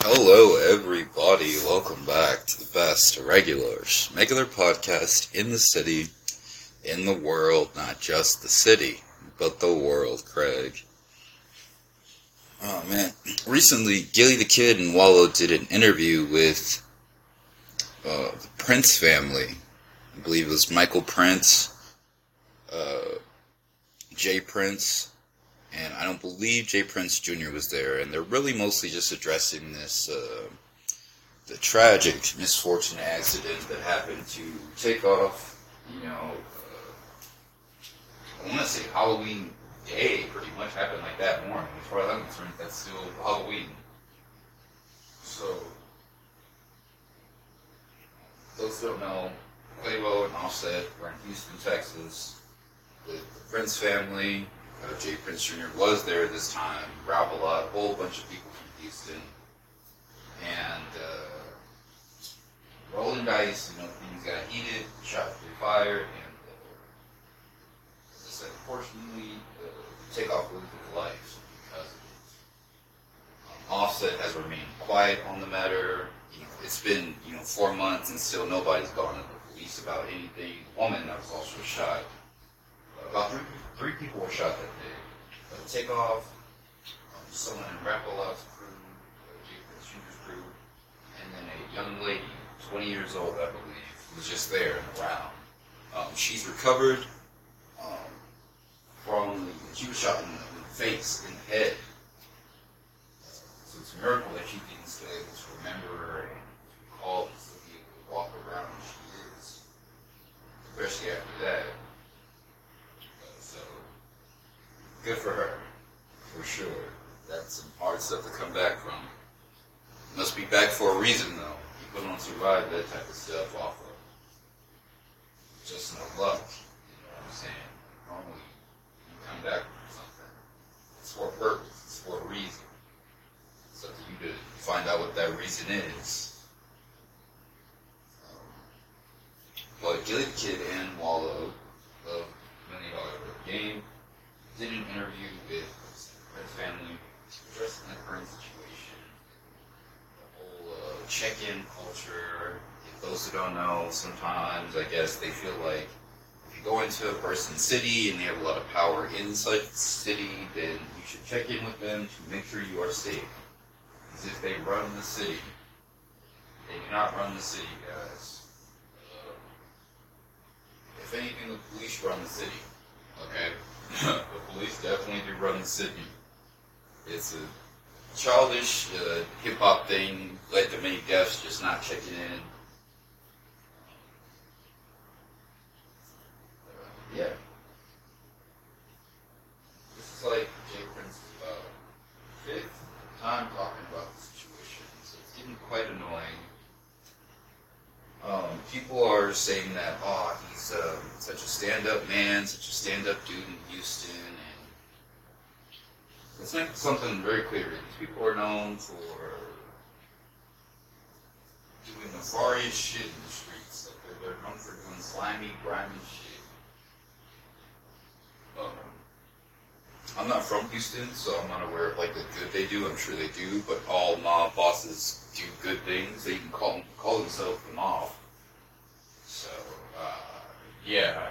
Hello, everybody. Welcome back to the best regulars, regular podcast in the city, in the world, not just the city, but the world, Craig. Oh man, recently Gillie the Kid and Wallo did an interview with uh, the Prince family. I believe it was Michael Prince, uh, Jay Prince, and I don't believe Jay Prince Jr. was there. And they're really mostly just addressing this uh, the tragic misfortunate accident that happened to Takeoff. You know, uh, I want to say Halloween day, pretty much happened like that morning. As far as I'm concerned, that's still Halloween. So, those don't know, Quavo and Offset were in Houston, Texas, with the Prince family uh, Jay Prince Jr. was there this time. Ralph a whole bunch of people from Houston, and uh, rolling dice. You know, things got heated, shot through fire, and uh, as I said, unfortunately, uh, takeoff really took life because of it. Um, Offset has remained quiet on the matter. You know, it's been you know four months, and still nobody's gone to the police about anything. The woman that was also shot. About three Three people were shot that day. A takeoff, um, someone in Rap-A-Lot's crew, Jay Jr.'s crew, and then a young lady, 20 years old, I believe, was just there and around. Um, she's recovered um, from the, she was shot in the, face, in the head. So it's a miracle that she didn't still able to remember and recall and be able to walk around as she is, especially after that. Good for her, for sure. That's some hard stuff to come back from. Must be back for a reason, though. People don't survive that type of stuff off of just no luck. You know what I'm saying? Normally, you come back from something. It's for a purpose. It's for a reason. It's up to you to find out what that reason is. Um, but Gillie Kid and Wallo love many Dollar Game did an interview with Prince family addressing the current situation, the whole uh, check-in culture. Those who don't know, sometimes I guess they feel like if you go into a person's city and they have a lot of power inside the city, then you should check in with them to make sure you are safe. Because if they run the city, they do not run the city, guys. Uh, if anything, the police run the city. Okay? The police definitely do run the city. It's a childish uh, hip hop thing, led to many deaths just not checking in. Uh, yeah. This is like Jay Prince's uh, fifth time talking about the situation, so it's getting quite annoying. Um, people are saying that, oh, he's uh, such a stand-up man, such a stand-up dude in Houston, and let's make something very clear. These people are known for doing nefarious shit in the streets. Like they're known for doing slimy, grimy shit. Um, I'm not from Houston, so I'm not aware of like the good they do. I'm sure they do, but all mob bosses do good things. They even call call themselves the mob. So uh, yeah,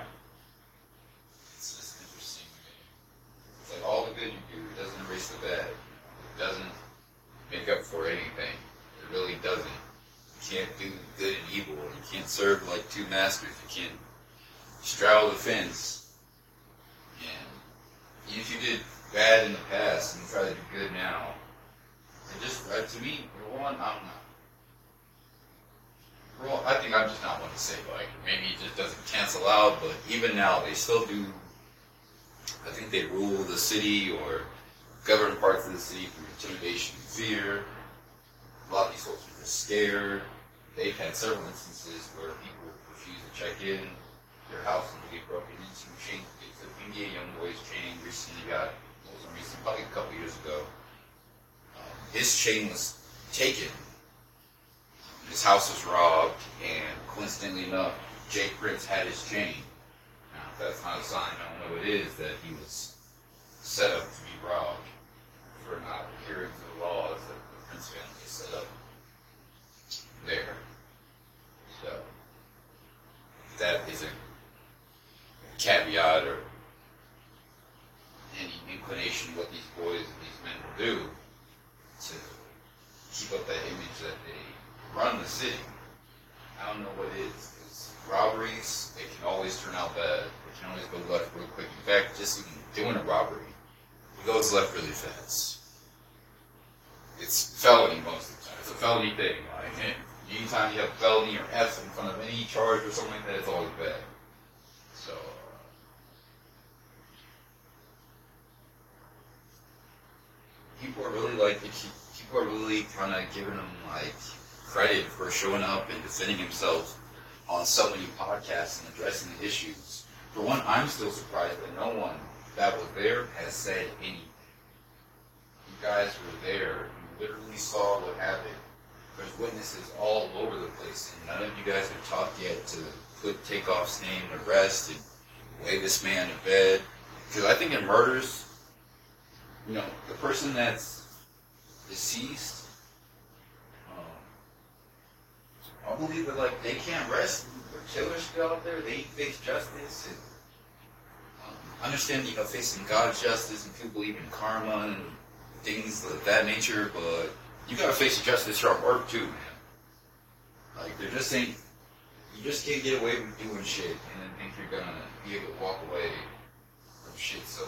it's just interesting. It's like all the good you do doesn't erase the bad. It doesn't make up for anything. It really doesn't. You can't do good and evil. You can't serve like two masters. You can't straddle the fence. If you did bad in the past and you try to do good now, it just uh, to me, for one, I'm not. Well, I think I'm just not one to say like maybe it just doesn't cancel out, but even now they still do. I think they rule the city or govern parts of the city through intimidation and fear. A lot of these folks are scared. They've had several instances where people refuse to check in. Their house will get broken into. Chain, India Young Boys chain recently got what was recent, probably a couple years ago. Um, his chain was taken. His house was robbed, and coincidentally enough, Jake Prince had his chain. Now, if that's not a sign, I don't know what it is that he was set up to be robbed for not adhering to the laws that the Prince family set up there. So that is a caveat or inclination what these boys and these men will do to keep up that image that they run the city. I don't know what it is. It's robberies, they can always turn out bad. They can always go left real quick. In fact, just even doing a robbery, it goes left really fast. It's felony most of the time. It's a felony thing. Like, anytime you have felony or F in front of any charge or something like that, it's always bad. So. People are really like, people are really kind of giving him like credit for showing up and defending himself on so many podcasts and addressing the issues. For one, I'm still surprised that no one that was there has said anything. You guys were there. You literally saw what happened. There's witnesses all over the place, and none of you guys have talked yet to put Takeoff's name to rest and lay this man to bed. Because I think in murders, you know, the person that's deceased, um, I believe that like they can't rest. The killers still out there. They face justice and um, understand, you know, facing God's justice and people believe in karma and things of that nature. But you gotta face justice your work too, man. Like there just ain't. You just can't get away with doing shit and then think you're gonna be able to walk away from shit so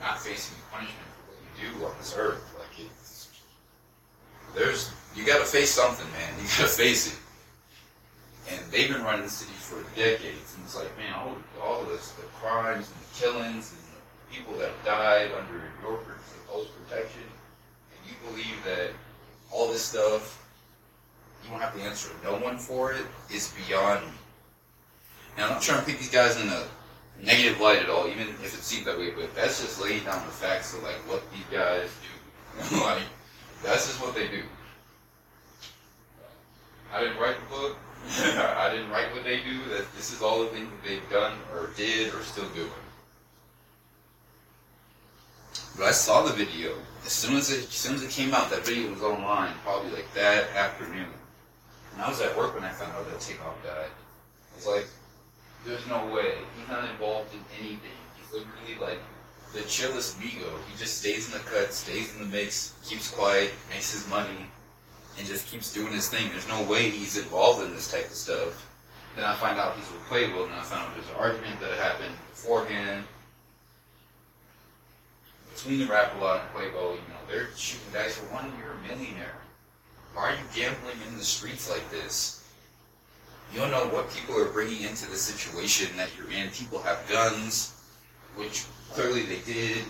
not facing punishment for what you do on this earth. Like it's there's you got to face something, man. You got to face it. And they've been running the city for decades, and it's like, man, all, all of this, the crimes and the killings and the people that have died under your supposed protection, and you believe that all this stuff, you don't have to answer no one for it, is beyond me. Now, I'm not trying to pick these guys in a negative light at all, even if it seems that way, but that's just laying down the facts of like what these guys do. like that's just what they do. I didn't write the book. I didn't write what they do. That this is all the things that they've done or did or still doing. But I saw the video as soon as it as soon as it came out. That video was online, probably like that afternoon. And I was at work when I found out that Takeoff died. I was like, there's no way. He's not involved in anything. He's literally like the chillest Migo. He just stays in the cut, stays in the mix, keeps quiet, makes his money, and just keeps doing his thing. There's no way he's involved in this type of stuff. Then I find out he's with Quavo, and I found out there's an argument that happened beforehand between the Rap-A-Lot and Quavo. You know, they're shooting dice for one. You're a millionaire. Why are you gambling in the streets like this? You don't know what people are bringing into the situation that you're in. People have guns, which clearly they did.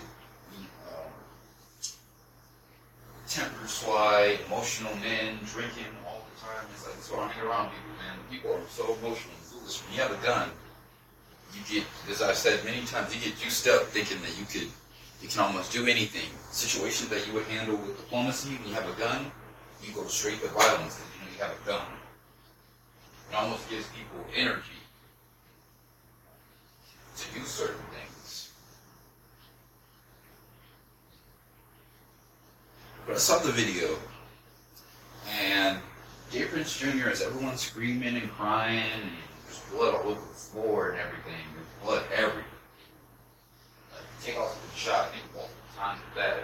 Um, temper swai, emotional men, drinking all the time. It's like it's running around people, man. People are so emotional foolish. When you have a gun, you get, as I've said many times, you get juiced up thinking that you could, you can almost do anything. Situations that you would handle with diplomacy, when you have a gun, you go straight to violence because you know you have a gun. It almost gives people energy to do certain things. But I saw the video, and Jay Prince Jr. as everyone screaming and crying, and there's blood all over the floor and everything. There's blood everywhere. Like, Takeoff the shot, I think multiple times with that.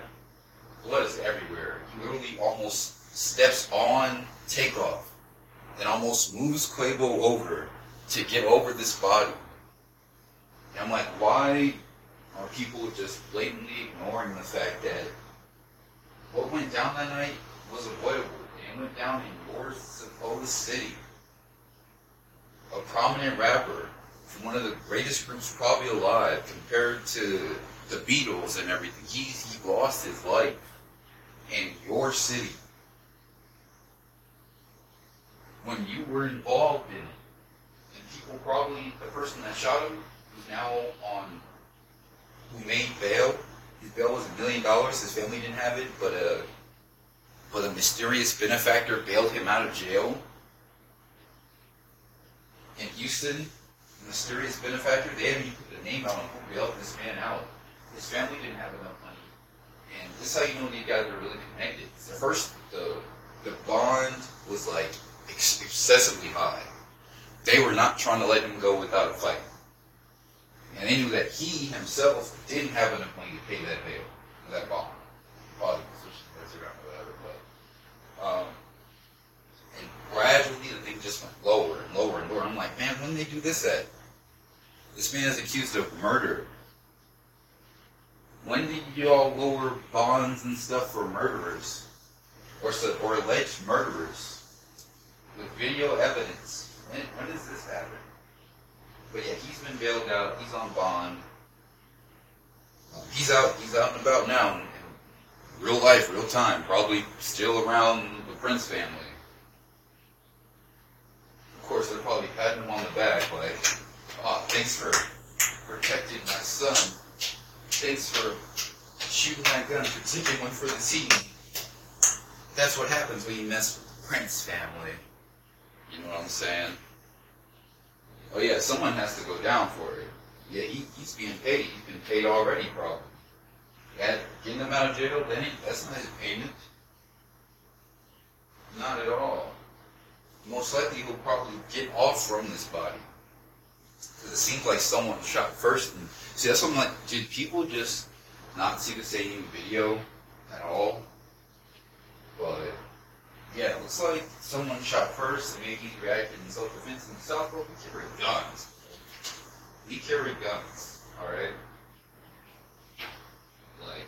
Blood is everywhere. He literally almost steps on takeoff and almost moves Quavo over to get over this body. And I'm like, why are people just blatantly ignoring the fact that what went down that night was avoidable? It went down in your supposed city. A prominent rapper from one of the greatest groups probably alive compared to the Beatles and everything. He, he lost his life in your city when you were involved in it. And people probably, the person that shot him, who's now on, who made bail, his bail was a million dollars, his family didn't have it, but a, but a mysterious benefactor bailed him out of jail. In Houston, mysterious benefactor, they haven't even put the name out on who bailed this man out. His family didn't have enough money. And this is how you know these guys are really connected. The first, the, the bond was like excessively high. They were not trying to let him go without a fight. And they knew that he himself didn't have enough money to pay that bail, that bond. Um, and gradually the thing just went lower and lower and lower. I'm like, man, when did they do this at? This man is accused of murder. When did y'all lower bonds and stuff for murderers? Or, or alleged murderers? With video evidence. When, when does this happen? But yeah, he's been bailed out. He's on bond. He's out. He's out and about now. In real life, real time. Probably still around the Prince family. Of course, they're probably patting him on the back, like, "Oh, thanks for protecting my son. Thanks for shooting that gun, particularly one for the team." That's what happens when you mess with the Prince family. You know what I'm saying? Oh yeah, someone has to go down for it. Yeah, he, he's being paid. He's been paid already, probably. Yeah, getting him out of jail, then he, that's not his payment. Not at all. Most likely he'll probably get off from this body. Because it seems like someone shot first. And see, that's what I'm like. Did people just not see the same video at all? But yeah, it looks like someone shot first, and maybe he reacted in self-defense himself. Bro, we carry guns. We carry guns. All right. Like,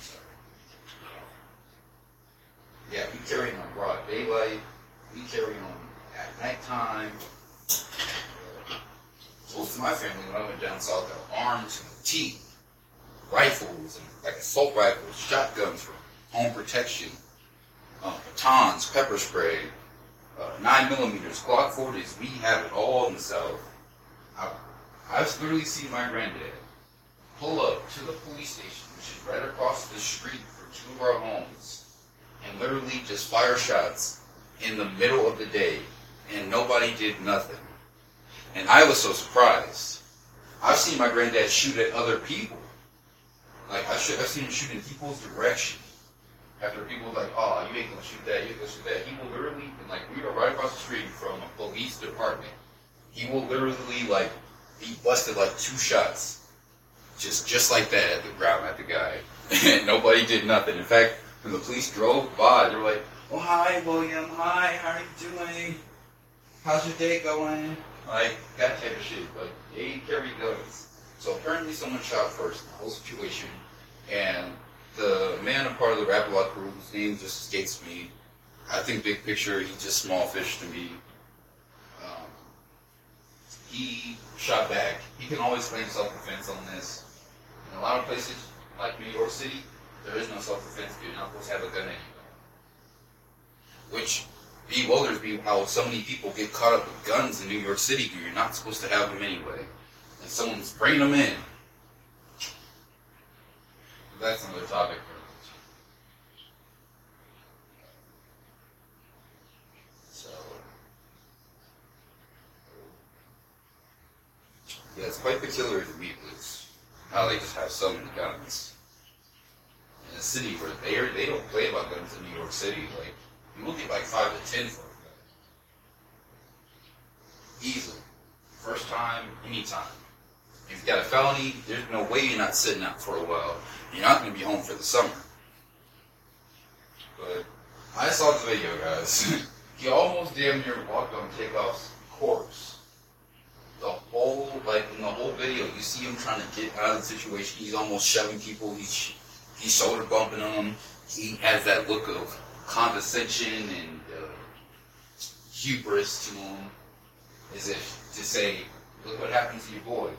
sorry. Yeah, we carry them on broad daylight. We carry them at nighttime. Most of my family, when I went down south, got arms and teeth, rifles, and like assault rifles, shotguns for home protection uh, batons, pepper spray, uh, 9 millimeters, Glock 40s. We have it all in the South. I, I've literally seen my granddad pull up to the police station, which is right across the street from two of our homes, and literally just fire shots in the middle of the day, and nobody did nothing. And I was so surprised. I've seen my granddad shoot at other people. Like, I should, I've seen him shoot in people's direction after people like, oh, you ain't gonna shoot that, you ain't gonna shoot that, he will literally, and like we are right across the street from a police department. He will literally like he busted like two shots, just just like that at the ground at the guy, and nobody did nothing. In fact, when the police drove by, they were like, "Oh hi, William. Hi, how are you doing? How's your day going?" Like that type of shit. Like they carry guns. So apparently, someone shot first in the whole situation, and the man a part of the Rap-A-Lot crew, whose name just escapes me. I think big picture, he's just small fish to me. Um, he shot back. He can always claim self-defense on this. In a lot of places, like New York City, there is no self-defense. You're not supposed to have a gun anywhere. Which bewilders me how so many people get caught up with guns in New York City. You're not supposed to have them anyway. And someone's bringing them in that's another topic So, yeah, it's quite peculiar to me with how they just have so many guns in a city where they are, they don't play about guns in New York City. Like you will get like five to ten for a gun, easily, first time, anytime. If you got a felony, there's no way you're not sitting out for a while. You're not going to be home for the summer. But I saw the video, guys. he almost damn near walked on Takeoff's corpse. The whole, like, in the whole video, you see him trying to get out of the situation. He's almost shoving people. He's, he's shoulder bumping them. He has that look of condescension and uh, hubris to him, as if to say, look what happened to your boy.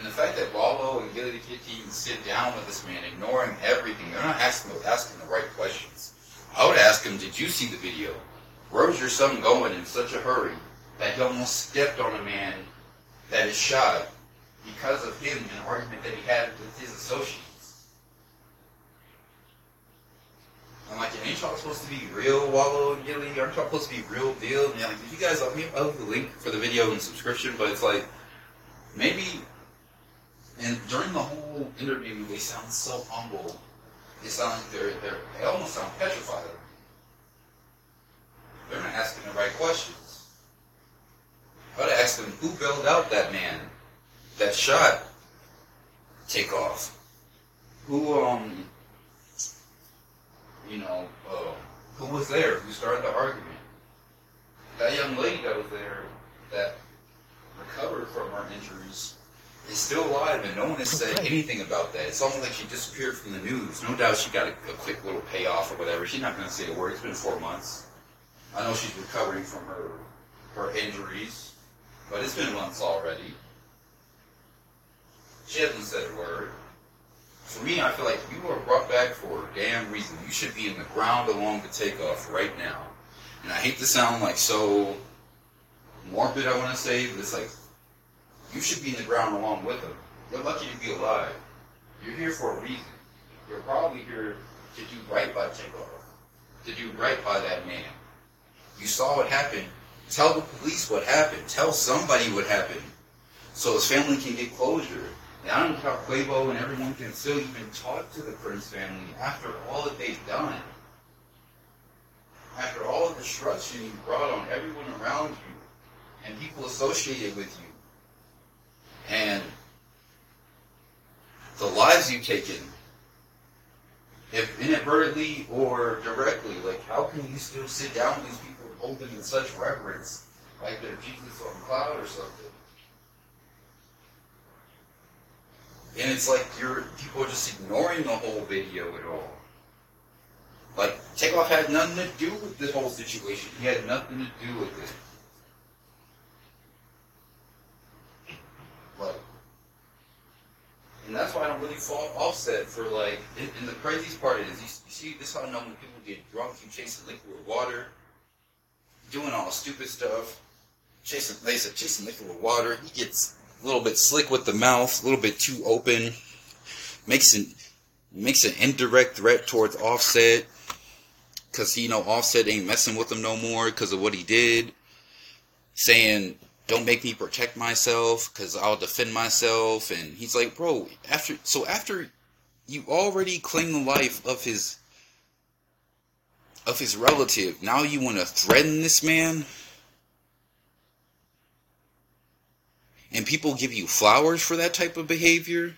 And the fact that Wallo and Kid even sit down with this man, ignoring everything, they're not asking, asking the right questions. I would ask him, did you see the video? Where was your son going in such a hurry that he almost stepped on a man that is shot because of him, an argument that he had with his associates? I'm like, ain't y'all supposed to be real, Wallo and Gillie? Aren't y'all supposed to be real deal? And like, did you guys, I'll leave the link for the video and subscription, but it's like, maybe and during the whole interview, they sound so humble. They sound like they're, they're they almost sound petrified. They're not asking the right questions. I to ask them, who bailed out that man that shot takeoff? Who, um, you know, uh, who was there? Who started the argument? That young lady that was there that recovered from her injuries one has said anything about that. It's almost like she disappeared from the news. No doubt she got a, a quick little payoff or whatever. She's not going to say a word. It's been four months. I know she's recovering from her her injuries, but it's been months already. She hasn't said a word. For me, I feel like you were brought back for a damn reason. You should be in the ground along the takeoff right now. And I hate to sound like so morbid, I want to say, but it's like you should be in the ground along with them. You're lucky to be alive. You're here for a reason. You're probably here to do right by Takeoff, to do right by that man. You saw what happened. Tell the police what happened. Tell somebody what happened, so his family can get closure. And I don't know how Quavo and everyone can still even talk to the Prince family after all that they've done. After all the destruction you brought on everyone around you and people associated with you and the lives you've taken, if inadvertently or directly, like how can you still sit down with these people and hold them in such reverence, like they're Jesus on a cloud or something? And it's like you're people are just ignoring the whole video at all. Like Takeoff had nothing to do with this whole situation. He had nothing to do with it. Like, and that's why I don't really fault Offset for like. And, and the craziest part is, you, see, this how I know when people get drunk, you chasing liquid with water, doing all stupid stuff, chasing, they said chasing liquid with water. He gets a little bit slick with the mouth, a little bit too open, makes an makes an indirect threat towards Offset, cause he you know Offset ain't messing with him no more because of what he did, saying don't make me protect myself because I'll defend myself. And he's like, bro, after so after you already claim the life of his of his relative, now you want to threaten this man. And people give you flowers for that type of behavior.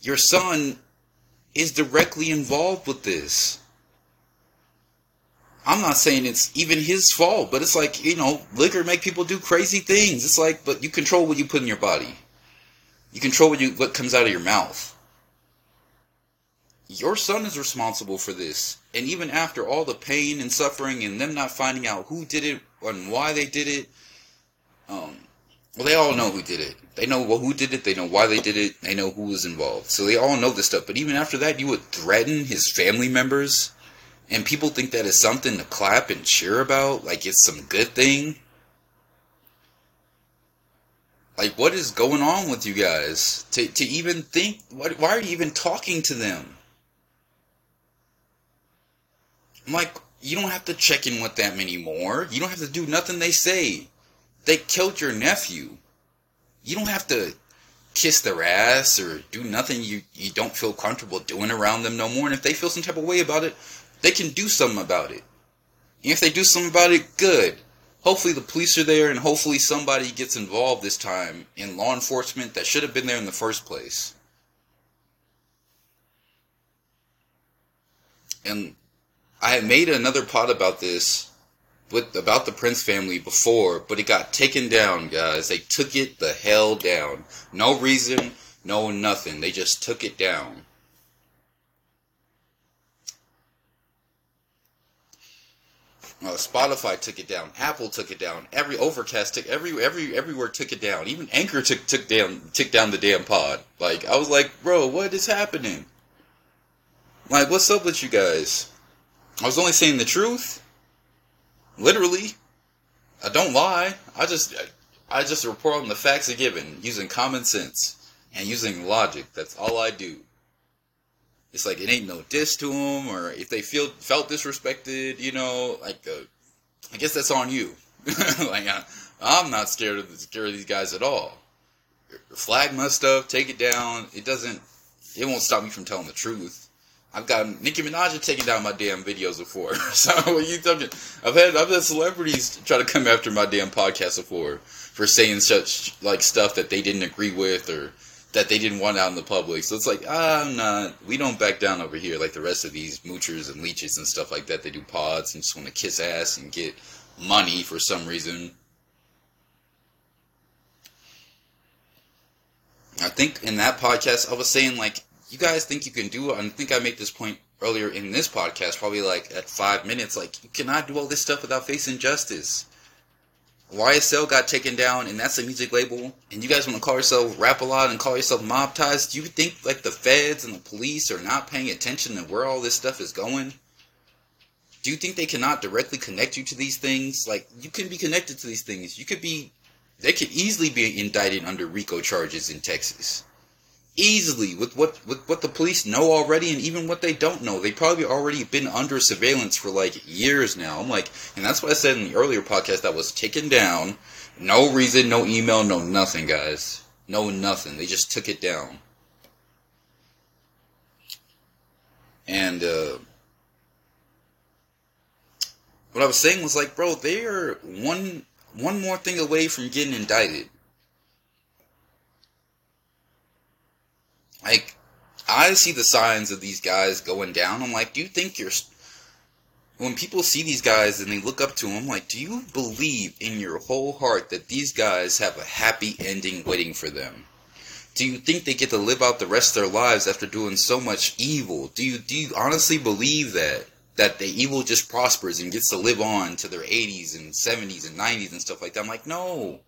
Your son is directly involved with this. I'm not saying it's even his fault, but it's like, you know, liquor make people do crazy things. It's like, but you control what you put in your body. You control what you what comes out of your mouth. Your son is responsible for this. And even after all the pain and suffering and them not finding out who did it and why they did it, um, well, they all know who did it. They know well, who did it. They know why they did it. They know who was involved. So they all know this stuff. But even after that, you would threaten his family members and people think that is something to clap and cheer about, like it's some good thing. Like, what is going on with you guys? To, to even think, what, why are you even talking to them? I'm like, you don't have to check in with them anymore. You don't have to do nothing they say. They killed your nephew. You don't have to kiss their ass or do nothing you, you don't feel comfortable doing around them no more. And if they feel some type of way about it, they can do something about it. And if they do something about it, good. Hopefully the police are there and hopefully somebody gets involved this time in law enforcement that should have been there in the first place. And I had made another pod about this with about the Prince family before, but it got taken down, guys. They took it the hell down. No reason, no nothing. They just took it down. Uh, Spotify took it down. Apple took it down. Every Overcast took every every everywhere took it down. Even Anchor took took down took down the damn pod. Like I was like, bro, what is happening? Like, what's up with you guys? I was only saying the truth. Literally, I don't lie. I just I just report on the facts given using common sense and using logic. That's all I do it's like it ain't no diss to them, or if they feel felt disrespected, you know, like uh, I guess that's on you. like I, am not scared of scared of these guys at all. Flag my stuff, take it down. It doesn't. It won't stop me from telling the truth. I've got Nicki Minaj taking down my damn videos before. so what you talking? I've had I've had celebrities try to come after my damn podcast before for saying such like stuff that they didn't agree with or that they didn't want out in the public. So it's like, ah, I'm not, we don't back down over here like the rest of these moochers and leeches and stuff like that. They do pods and just want to kiss ass and get money for some reason. I think in that podcast I was saying like you guys think you can do. I think I made this point earlier in this podcast, probably like at five minutes. Like you cannot do all this stuff without facing justice. YSL got taken down, and that's a music label. And you guys want to call yourself Rap-A-Lot and call yourself mob ties? Do you think like the feds and the police are not paying attention to where all this stuff is going? Do you think they cannot directly connect you to these things? Like you can be connected to these things. You could be they could easily be indicted under RICO charges in Texas. Easily, with what with what the police know already, and even what they don't know, they probably already been under surveillance for like years now. I'm like, and that's what I said in the earlier podcast that was taken down. No reason, no email, no nothing, guys. No nothing. They just took it down. And uh, what I was saying was like, bro, they are one one more thing away from getting indicted. Like, I see the signs of these guys going down. I'm like, do you think you're. When people see these guys and they look up to them, like, do you believe in your whole heart that these guys have a happy ending waiting for them? Do you think they get to live out the rest of their lives after doing so much evil? Do you do you honestly believe that? that the evil just prospers and gets to live on to their 80s and 70s and 90s and stuff like that. I'm like, no,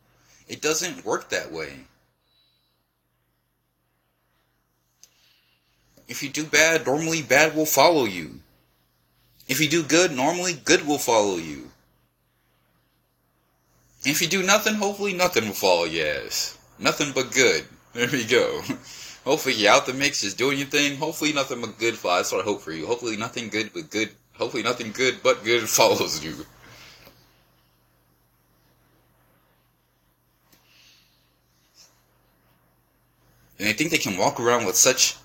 it doesn't work that way. If you do bad, normally bad will follow you. If you do good, normally good will follow you. If you do nothing, hopefully nothing will follow you. Nothing but good. There we go. hopefully you're out the mix, just doing your thing. Hopefully nothing but good follows. That's what I hope for you. Hopefully nothing good but good Hopefully, nothing good but good follows you. And I think they can walk around with such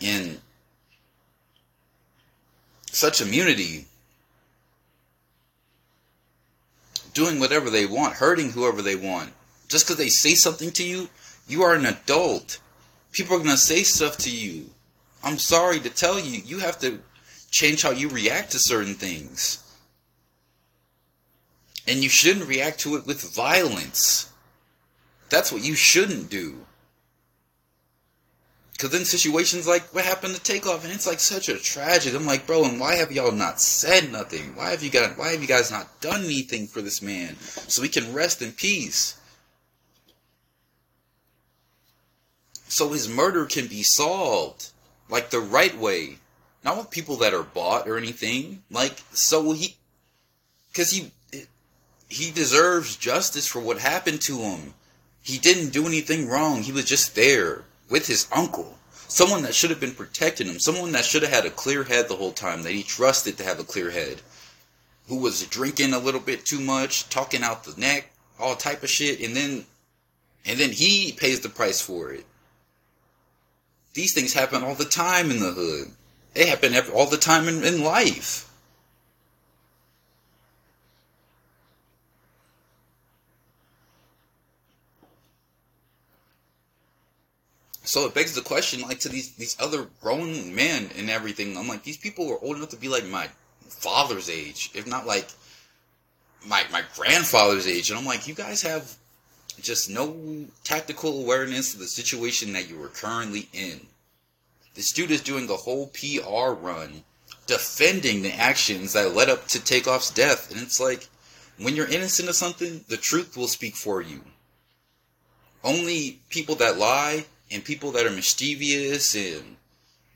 in such immunity, doing whatever they want, hurting whoever they want. Just because they say something to you, you are an adult. People are going to say stuff to you. I'm sorry to tell you, you have to change how you react to certain things. And you shouldn't react to it with violence. That's what you shouldn't do. Because in situations like what happened to Takeoff, and it's like such a tragedy. I'm like, bro, and why have y'all not said nothing? Why have you got? Why have you guys not done anything for this man so he can rest in peace? So his murder can be solved like the right way not with people that are bought or anything. Like, so he, because he, he deserves justice for what happened to him. He didn't do anything wrong. He was just there with his uncle. Someone that should have been protecting him. Someone that should have had a clear head the whole time, that he trusted to have a clear head. Who was drinking a little bit too much, talking out the neck, all type of shit, and then, and then he pays the price for it. These things happen all the time in the hood. They happen all the time in, in life. So it begs the question, like to these these other grown men and everything. I'm like, these people are old enough to be like my father's age, if not like my my grandfather's age. And I'm like, you guys have just no tactical awareness of the situation that you are currently in. This dude is doing a whole PR run defending the actions that led up to Takeoff's death. And it's like, when you're innocent of something, the truth will speak for you. Only people that lie and people that are mischievous and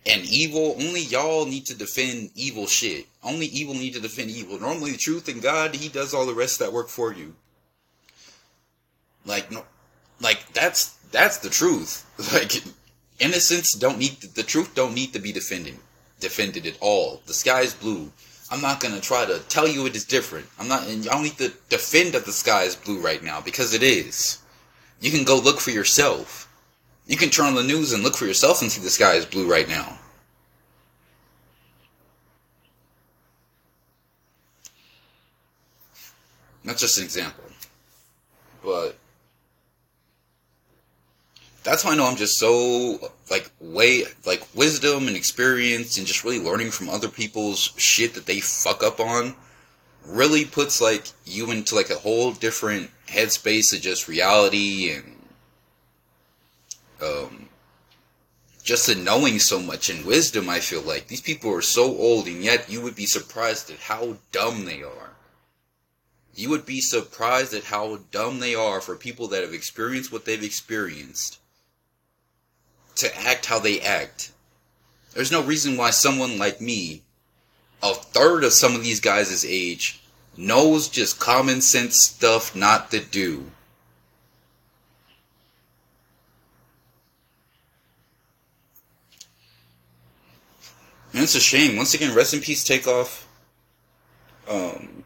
and evil, only y'all need to defend evil shit. Only evil need to defend evil. Normally the truth and God, he does all the rest of that work for you. Like no like that's that's the truth. Like innocence don't need to, the truth don't need to be defended defended at all. The sky is blue. I'm not gonna try to tell you it is different. I'm not, and y'all need to defend that the sky is blue right now because it is. You can go look for yourself. You can turn on the news and look for yourself and see the sky is blue right now. That's just an example. But that's why I know I'm just so like way like wisdom and experience and just really learning from other people's shit that they fuck up on really puts like you into like a whole different headspace of just reality and um, just in knowing so much and wisdom, I feel like these people are so old, and yet you would be surprised at how dumb they are. You would be surprised at how dumb they are for people that have experienced what they've experienced to act how they act. There's no reason why someone like me, a third of some of these guys' age, knows just common sense stuff not to do. And it's a shame. Once again, rest in peace, Takeoff. Um,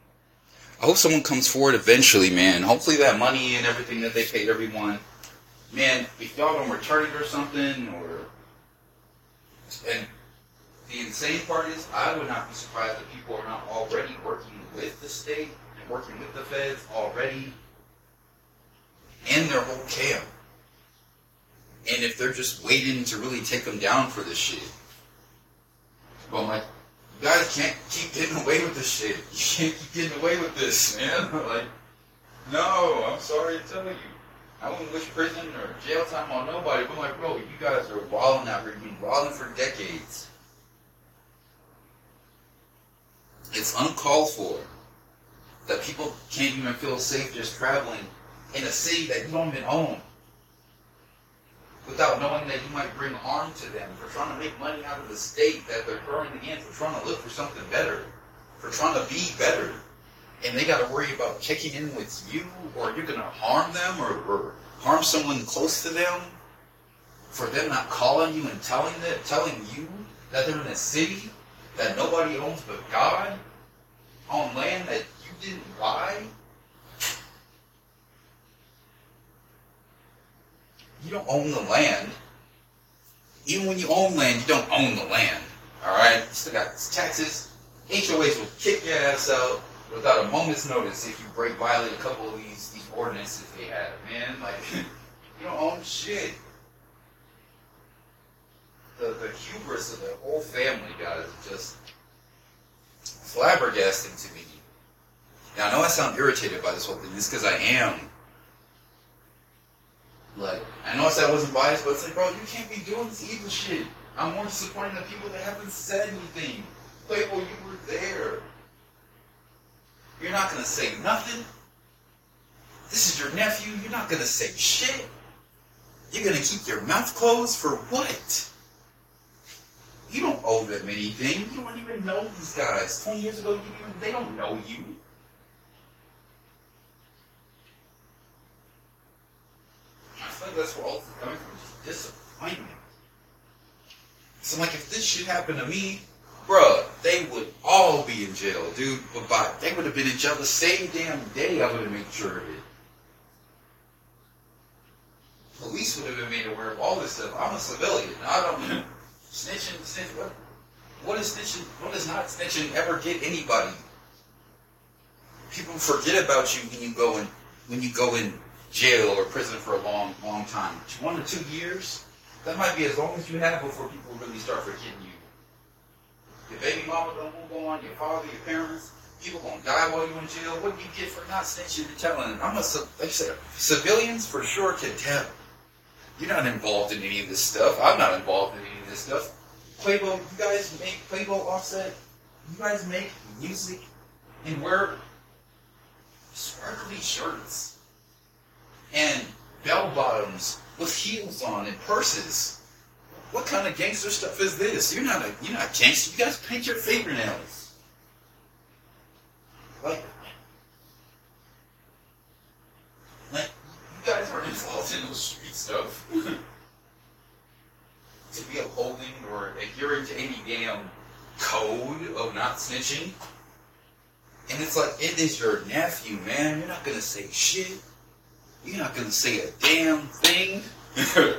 I hope someone comes forward eventually, man. Hopefully that money and everything that they paid everyone, man, if y'all don't return it or something, or and the insane part is, I would not be surprised if people are not already working with the state and working with the feds already in their whole camp. And if they're just waiting to really take them down for this shit. But I'm like, you guys can't keep getting away with this shit. You can't keep getting away with this, man. like, no, I'm sorry to tell you. I wouldn't wish prison or jail time on nobody. But I'm like, bro, you guys are wilding out here. You've been wilding for decades. It's uncalled for that people can't even feel safe just traveling in a city that you don't even own without knowing that you might bring harm to them for trying to make money out of the state that they're currently in, for trying to look for something better, for trying to be better. And they got to worry about checking in with you, or you're going to harm them, or, or harm someone close to them, for them not calling you and telling them, telling you that they're in a city that nobody owns but God, on land that you didn't buy. You don't own the land. Even when you own land, you don't own the land. All right, you still got taxes. HOAs will kick your ass out without a moment's notice if you break violate a couple of these these ordinances they have. Man, like you don't own shit. The the hubris of the whole family, guys, is just flabbergasting to me. Now I know I sound irritated by this whole thing. It's because I am. Like, I know I said I wasn't biased, but it's like, bro, you can't be doing this evil shit. I'm more in the people that haven't said anything. Playboy, oh, you were there. You're not gonna say nothing. This is your nephew. You're not gonna say shit. You're gonna keep your mouth closed for what? You don't owe them anything. You don't even know these guys. Twenty years ago, you even, they don't know you. I feel like that's where all this is coming from. Just disappointment. So, like, if this shit happened to me, bruh, they would all be in jail, dude. But by, they would have been in jail the same damn day I would have made sure of it. Police would have been made aware of all this stuff. I'm a civilian. I don't snitching. Snitch. What? What is snitching? What does not snitching ever get anybody? People forget about you when you go in when you go in jail or prison for a long, long time. One or two years. That might be as long as you have before people really start forgetting you. Your baby mama don't move on, your father, your parents, people gonna die while you're in jail. What do you get for not snitching and telling? I'm a, like I said, civilians for sure can tell. You're not involved in any of this stuff. I'm not involved in any of this stuff. Playboy, you guys make Playboy Offset. You guys make music and wear sparkly shirts and bell bottoms with heels on and purses. What kind of gangster stuff is this? You're not a you're not a gangster. You guys paint your fingernails. Like, like you guys aren't involved in those street stuff. to be upholding or adhering to any damn code of not snitching. And it's like, it is your nephew, man. You're not gonna say shit. You're not gonna say a damn thing.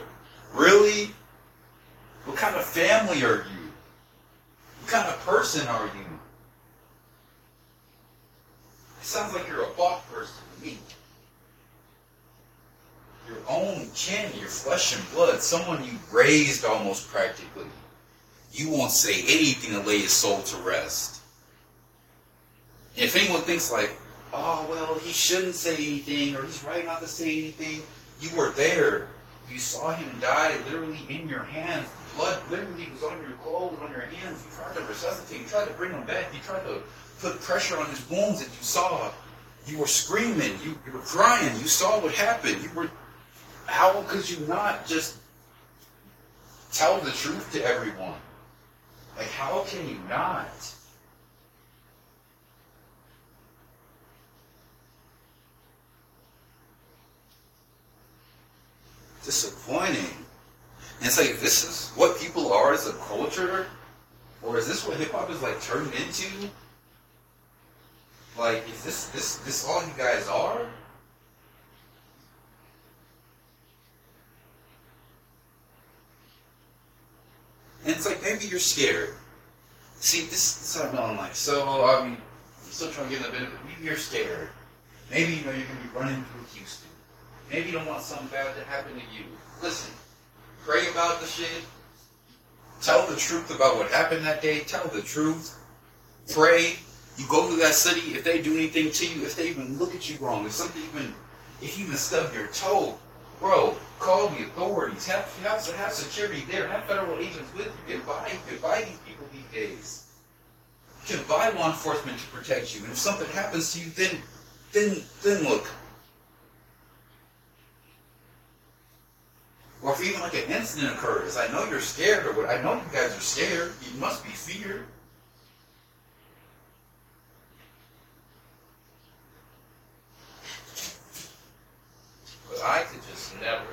really? What kind of family are you? What kind of person are you? It sounds like you're a bought person to me. Your own kin, your flesh and blood, someone you raised almost practically. You won't say anything to lay your soul to rest. If anyone thinks like, oh well, he shouldn't say anything, or he's right not to say anything, you were there. You saw him die literally in your hands. Blood literally was on your clothes, on your hands. You tried to resuscitate. You tried to bring him back. You tried to put pressure on his wounds that you saw. You were screaming. You, you were crying. You saw what happened. You were. How could you not just tell the truth to everyone? Like, how can you not? Disappointing. And it's like, this is what people are as a culture? Or is this what hip hop is like turned into? Like, is this this this all you guys are? And it's like maybe you're scared. See, this is what I'm like. So I mean, I'm still trying to get the benefit. Maybe you're scared. Maybe you know you're gonna be running through Houston. Maybe you don't want something bad to happen to you. Listen, pray about the shit. Tell the truth about what happened that day. Tell the truth. Pray. You go to that city. If they do anything to you, if they even look at you wrong, if something even, if you even stub your toe, bro, call the authorities. Have have, have security there. Have federal agents with you. Get by. Get by these people these days. You can buy law enforcement to protect you. And if something happens to you, then, then, then look. Or if even like an incident occurs, I know you're scared, or what I know you guys are scared. You must be feared. But I could just never.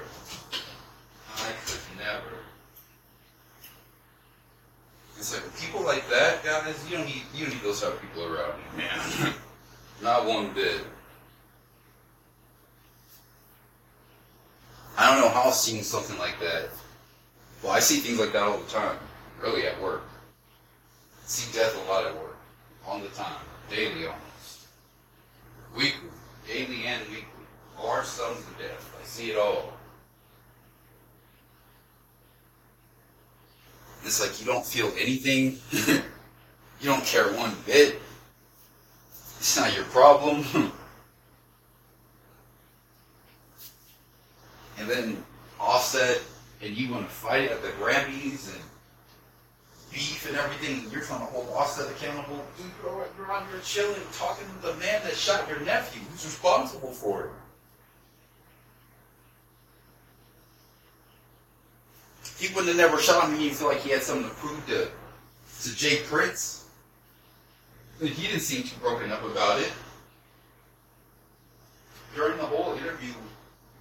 I could never. It's like people like that, guys. You don't need you don't need those type of people around you, man. Not one bit. I seeing something like that. Well, I see things like that all the time. Really at work. I see death a lot at work. All the time. Daily almost. Weekly. Daily and weekly. Large sums of death. I see it all. It's like you don't feel anything. you don't care one bit. It's not your problem. and then And you want to fight at the Grammys and beef and everything, and you're trying to hold Offset accountable. Dude, you're, you're out here chilling, talking to the man that shot your nephew, who's responsible for it. He wouldn't have never shot him. He feel like he had something to prove to to J Prince. But he didn't seem too broken up about it. During the whole interview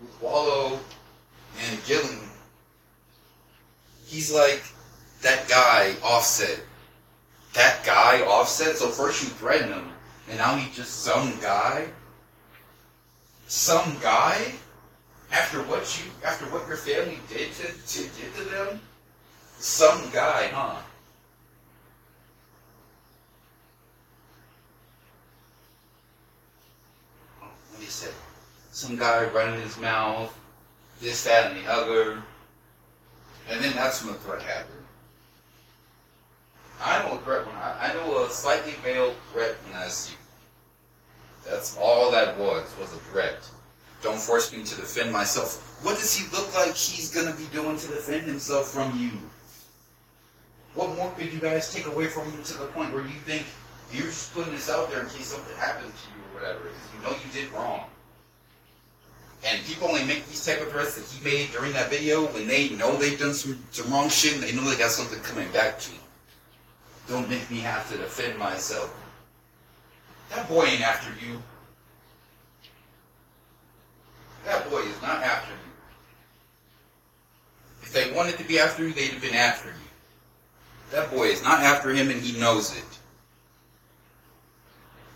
with Wallo and Gillie, he's like that guy Offset. That guy Offset. So first you threaten him, and now he's just some guy. Some guy. After what you, after what your family did to, to did to them, some guy, huh? What he say? Some guy running his mouth, this, that, and the other, and then that's when the threat happened. I know a threat when I, I know a slightly veiled threat when I see. That's all that was was a threat. Don't force me to defend myself. What does he look like he's going to be doing to defend himself from you? What more could you guys take away from him to the point where you think you're just putting this out there in case something happened to you or whatever, because you know you did wrong. And people only make these type of threats that he made during that video when they know they've done some, some wrong shit and they know they got something coming back to them. Don't make me have to defend myself. That boy ain't after you. That boy is not after you. If they wanted to be after you, they'd have been after you. That boy is not after him and he knows it.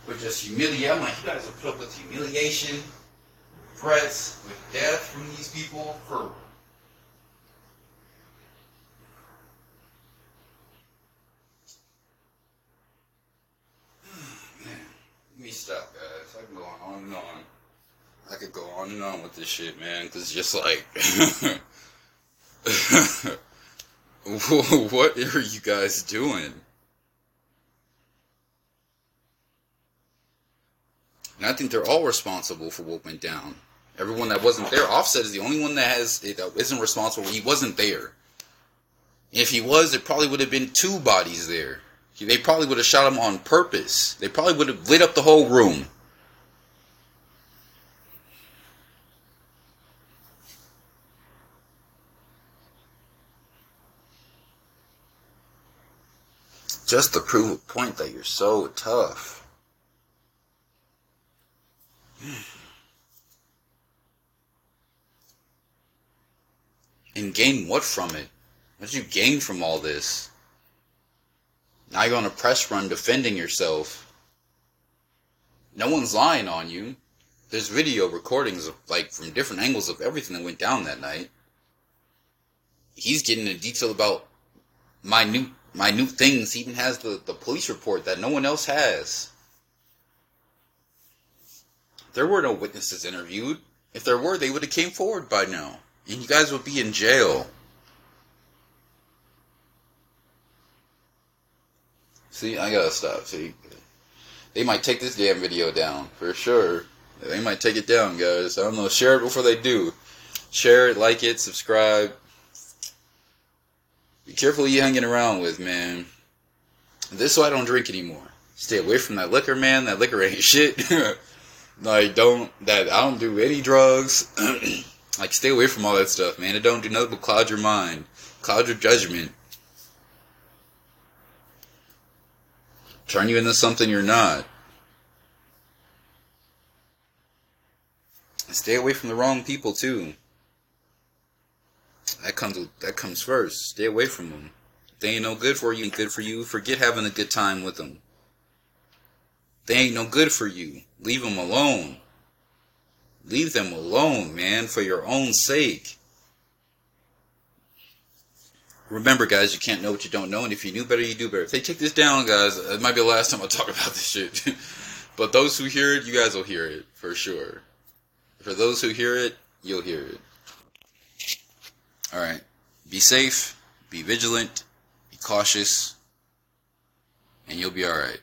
But just humiliate. I'm like, you guys have put up with humiliation, threats, with death from these people for hmm, Man, let me stop, guys. I can go on and on. I could go on and on with this shit, man, because just like, what are you guys doing? And I think they're all responsible for what went down Everyone that wasn't there, Offset is the only one that has that isn't responsible. He wasn't there. If he was, there probably would have been two bodies there. They probably would have shot him on purpose. They probably would have lit up the whole room. Just to prove a point that you're so tough. And gain what from it? What did you gain from all this? Now you're on a press run defending yourself. No one's lying on you. There's video recordings of like from different angles of everything that went down that night. He's getting into detail about minute minute things. He even has the, the police report that no one else has. There were no witnesses interviewed. If there were, they would have came forward by now. And you guys would be in jail. See, I gotta stop. See, they might take this damn video down for sure. They might take it down, guys. I don't know. Share it before they do. Share it, like it, subscribe. Be careful who you hanging around with, man. This is why I don't drink anymore. Stay away from that liquor, man. That liquor ain't shit. like, don't that I don't do any drugs. like, stay away from all that stuff, man. It don't do nothing but cloud your mind, cloud your judgment. turn you into something you're not. Stay away from the wrong people too. That comes that comes first. Stay away from them. They ain't no good for you. Ain't good for you. Forget having a good time with them. They ain't no good for you. Leave them alone. Leave them alone, man, for your own sake. Remember, guys, you can't know what you don't know, and if you knew better, you do better. If they take this down, guys, it might be the last time I talk about this shit. but those who hear it, you guys will hear it for sure. For those who hear it, you'll hear it. All right. Be safe, be vigilant, be cautious, and you'll be all right.